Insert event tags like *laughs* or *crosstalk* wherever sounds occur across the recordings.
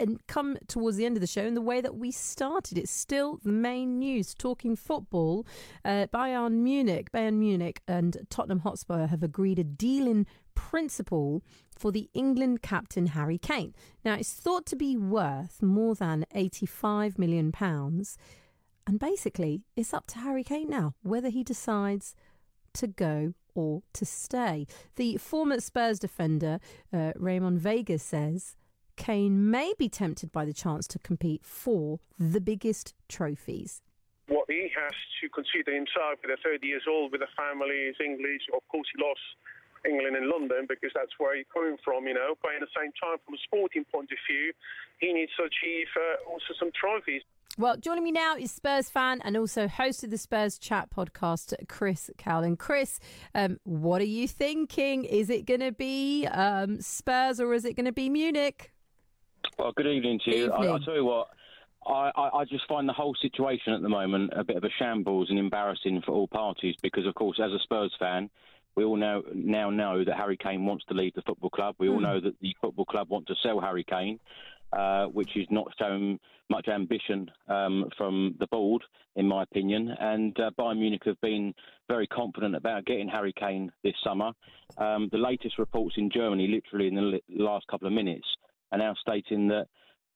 and come towards the end of the show in the way that we started. It's still the main news. Talking football, uh, Bayern Munich, Bayern Munich, and Tottenham Hotspur have agreed a deal in principle for the England captain Harry Kane. Now, it's thought to be worth more than 85 million pounds, and basically, it's up to Harry Kane now whether he decides to go or to stay. The former Spurs defender, uh, Ramon Vega, says Kane may be tempted by the chance to compete for the biggest trophies. What he has to consider himself at 30 years old with a family is English. Of course, he lost England and London because that's where he's coming from, you know. But at the same time, from a sporting point of view, he needs to achieve uh, also some trophies. Well, joining me now is Spurs fan and also host of the Spurs Chat podcast, Chris Cowlin. Chris, um, what are you thinking? Is it going to be um, Spurs or is it going to be Munich? Well, good evening to you. I, will tell you what. I, I, I, just find the whole situation at the moment a bit of a shambles and embarrassing for all parties because, of course, as a Spurs fan, we all know now know that Harry Kane wants to leave the football club. We mm. all hmm. know that the football club want to sell Harry Kane, uh, which is not showing much ambition um, from the board, in my opinion. And uh, Bayern Munich have been very confident about getting Harry Kane this summer. Um, the latest reports in Germany, literally in the last couple of minutes, are now stating that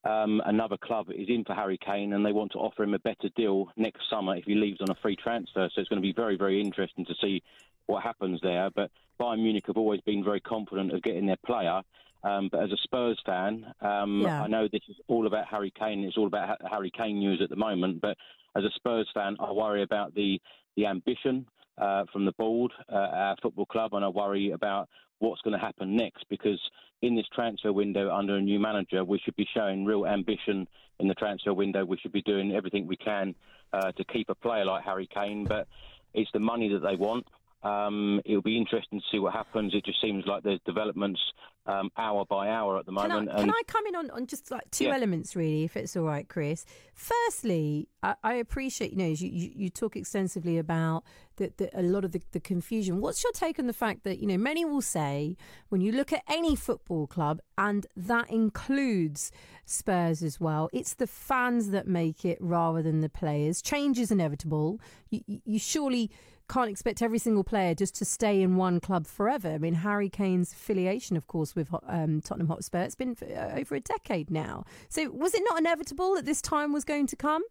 um, another club is in for Harry Kane and they want to offer him a better deal next summer if he leaves on a free transfer. So it's going to be very, very interesting to see what happens there. But Bayern Munich have always been very confident of getting their player. Um, but as a Spurs fan, um, yeah. I know this is all about Harry Kane. It's all about Harry Kane news at the moment. But as a Spurs fan, I worry about the the ambition uh, from the board, uh, our football club, and I worry about what's going to happen next because in this transfer window under a new manager, we should be showing real ambition in the transfer window. We should be doing everything we can uh, to keep a player like Harry Kane, but it's the money that they want. Um, it'll be interesting to see what happens. It just seems like there's developments um, hour by hour at the moment. Can I, can I come in on, on just like two yeah. elements, really, if it's all right, Chris? Firstly, I, I appreciate you know you, you, you talk extensively about the, the, a lot of the, the confusion. What's your take on the fact that you know many will say when you look at any football club, and that includes Spurs as well, it's the fans that make it rather than the players. Change is inevitable. you, you surely can't expect every single player just to stay in one club forever. I mean, Harry Kane's affiliation, of course, with um, Tottenham Hotspur, it's been uh, over a decade now. So, was it not inevitable that this time was going to come?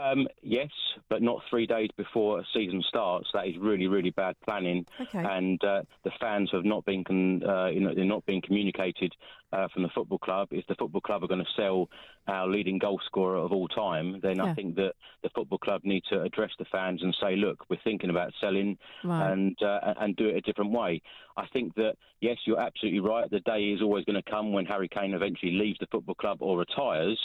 Um, yes, but not three days before a season starts. That is really, really bad planning. Okay. And uh, the fans have not been, con- uh, you know, they're not being communicated uh, from the football club. If the football club are going to sell our leading goal scorer of all time, then yeah. I think that the football club need to address the fans and say, look, we're thinking about selling right. and uh, and do it a different way. I think that yes, you're absolutely right. The day is always going to come when Harry Kane eventually leaves the football club or retires.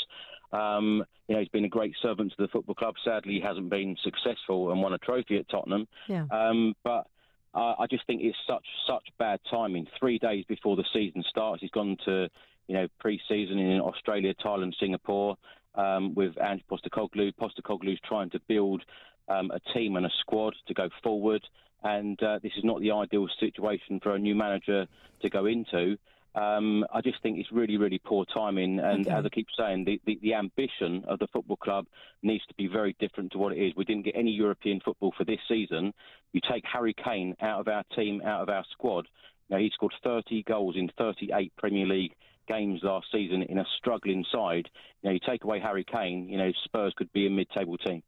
Um, you know, he's been a great servant to the football club. Sadly, he hasn't been successful and won a trophy at Tottenham. Yeah. Um, but uh, I just think it's such such bad timing. Three days before the season starts, he's gone to you know pre-season in Australia, Thailand, Singapore um, with Ange Postecoglou. Postecoglou's trying to build um, a team and a squad to go forward, and uh, this is not the ideal situation for a new manager to go into. Um, I just think it's really, really poor timing. And okay. as I keep saying, the, the, the, ambition of the football club needs to be very different to what it is. We didn't get any European football for this season. You take Harry Kane out of our team, out of our squad. Now, he scored 30 goals in 38 Premier League games last season in a struggling side. You know, you take away Harry Kane, you know, Spurs could be a mid-table team.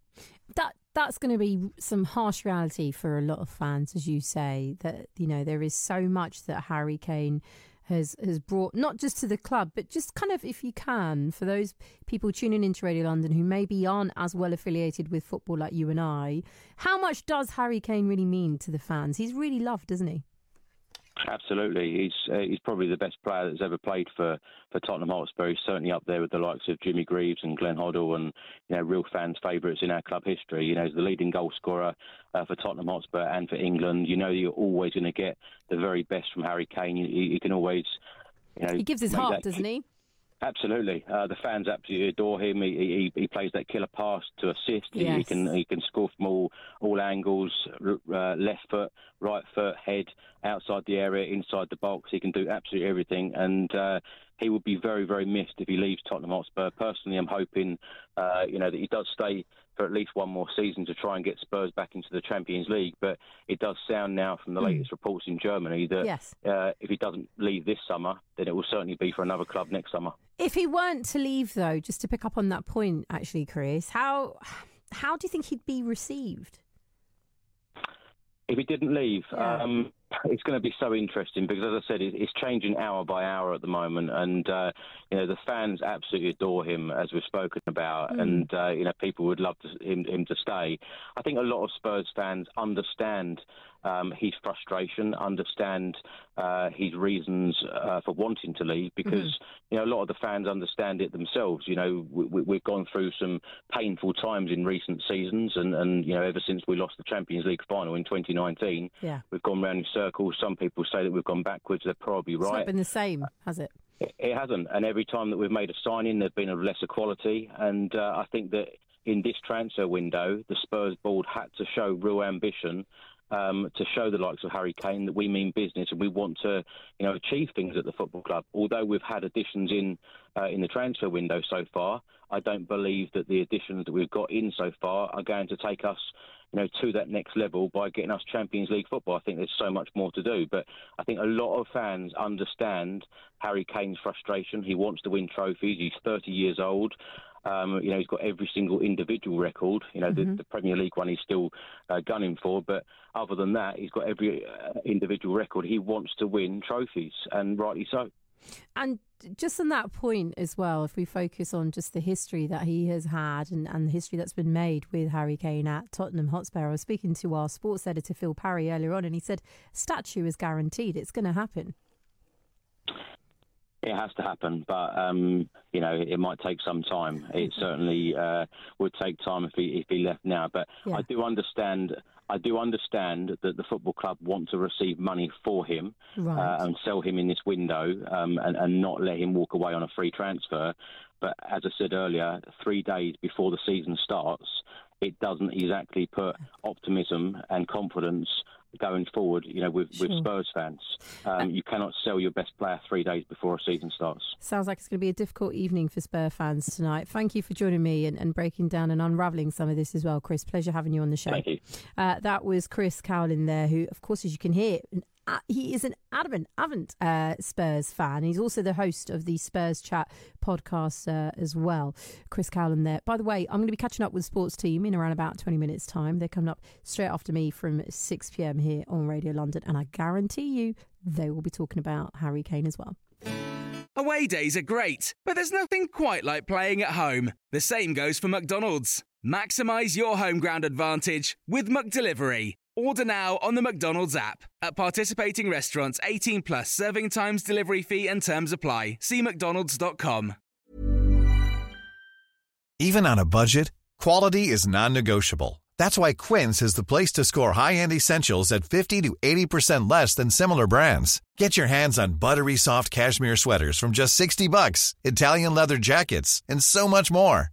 That that's going to be some harsh reality for a lot of fans, as you say. That you know there is so much that Harry Kane has has brought not just to the club, but just kind of if you can for those people tuning into Radio London who maybe aren't as well affiliated with football like you and I. How much does Harry Kane really mean to the fans? He's really loved, doesn't he? Absolutely, he's uh, he's probably the best player that's ever played for, for Tottenham Hotspur. He's certainly up there with the likes of Jimmy Greaves and Glenn Hoddle, and you know, real fans' favourites in our club history. You know, he's the leading goal scorer uh, for Tottenham Hotspur and for England. You know, you're always going to get the very best from Harry Kane. You, you can always, you know, he gives his heart, doesn't he? Absolutely, uh, the fans absolutely adore him. He, he, he plays that killer pass to assist. Yes. He, he, can he can score from all all angles, uh, left foot, right foot, head, outside the area, inside the box. He can do absolutely everything, and uh, he would be very very missed if he leaves Tottenham Hotspur. Personally, I'm hoping uh, you know that he does stay for at least one more season to try and get Spurs back into the Champions League. But it does sound now from the mm. latest reports in Germany that yes. uh, if he doesn't leave this summer, then it will certainly be for another club next summer. If he weren't to leave, though, just to pick up on that point, actually, Chris, how how do you think he'd be received? If he didn't leave, yeah. um, *laughs* it's going to be so interesting because, as I said, it's changing hour by hour at the moment, and uh, you know the fans absolutely adore him, as we've spoken about, mm. and uh, you know people would love to, him, him to stay. I think a lot of Spurs fans understand um, his frustration, understand uh, his reasons uh, for wanting to leave, because mm-hmm. you know a lot of the fans understand it themselves. You know, we, have gone through some painful times in recent seasons, and, and you know ever since we lost the Champions League final in 2019, yeah. we've gone round in circles. Some people say that we've gone backwards. They're probably right. It's not been the same, has it? It hasn't, and every time that we've made a signing, there's been of lesser quality. And uh, I think that in this transfer window, the Spurs board had to show real ambition um, to show the likes of Harry Kane that we mean business and we want to, you know, achieve things at the football club. Although we've had additions in uh, in the transfer window so far, I don't believe that the additions that we've got in so far are going to take us, you know, to that next level by getting us Champions League football. I think there's so much more to do, but I think a lot of fans understand Harry Kane's frustration. He wants to win trophies. He's 30 years old. Um, you know, he's got every single individual record. You know, mm-hmm. the, the, Premier League one he's still uh, gunning for, but other than that, he's got every uh, individual record. He wants to win trophies, and rightly so. And just on that point as well, if we focus on just the history that he has had and, and the history that's been made with Harry Kane at Tottenham Hotspur, I was speaking to our sports editor Phil Parry earlier on, and he said statue is guaranteed. It's going to happen. It has to happen, but um, you know it might take some time. It certainly uh, would take time if he if he left now. But yeah. I do understand. I do understand that the football club want to receive money for him right. uh, and sell him in this window um, and, and not let him walk away on a free transfer. But as I said earlier, three days before the season starts, it doesn't exactly put optimism and confidence going forward, you know, with, sure. with Spurs fans. Um, uh, you cannot sell your best player three days before a season starts. Sounds like it's going to be a difficult evening for Spurs fans tonight. Thank you for joining me and, and breaking down and unravelling some of this as well, Chris. Pleasure having you on the show. Thank you. Uh, that was Chris Cowlin there, who, of course, as you can hear, uh, he is an adamant, adamant uh, Spurs fan. He's also the host of the Spurs Chat podcast uh, as well. Chris Cowlin there. By the way, I'm going to be catching up with Sports Team in around about 20 minutes' time. They're coming up straight after me from 6 pm here on Radio London, and I guarantee you they will be talking about Harry Kane as well. Away days are great, but there's nothing quite like playing at home. The same goes for McDonald's. Maximise your home ground advantage with McDelivery. Order now on the McDonald's app. At participating restaurants, 18 plus serving times, delivery fee, and terms apply. See McDonald's.com. Even on a budget, quality is non negotiable. That's why Quince is the place to score high end essentials at 50 to 80% less than similar brands. Get your hands on buttery soft cashmere sweaters from just 60 bucks, Italian leather jackets, and so much more.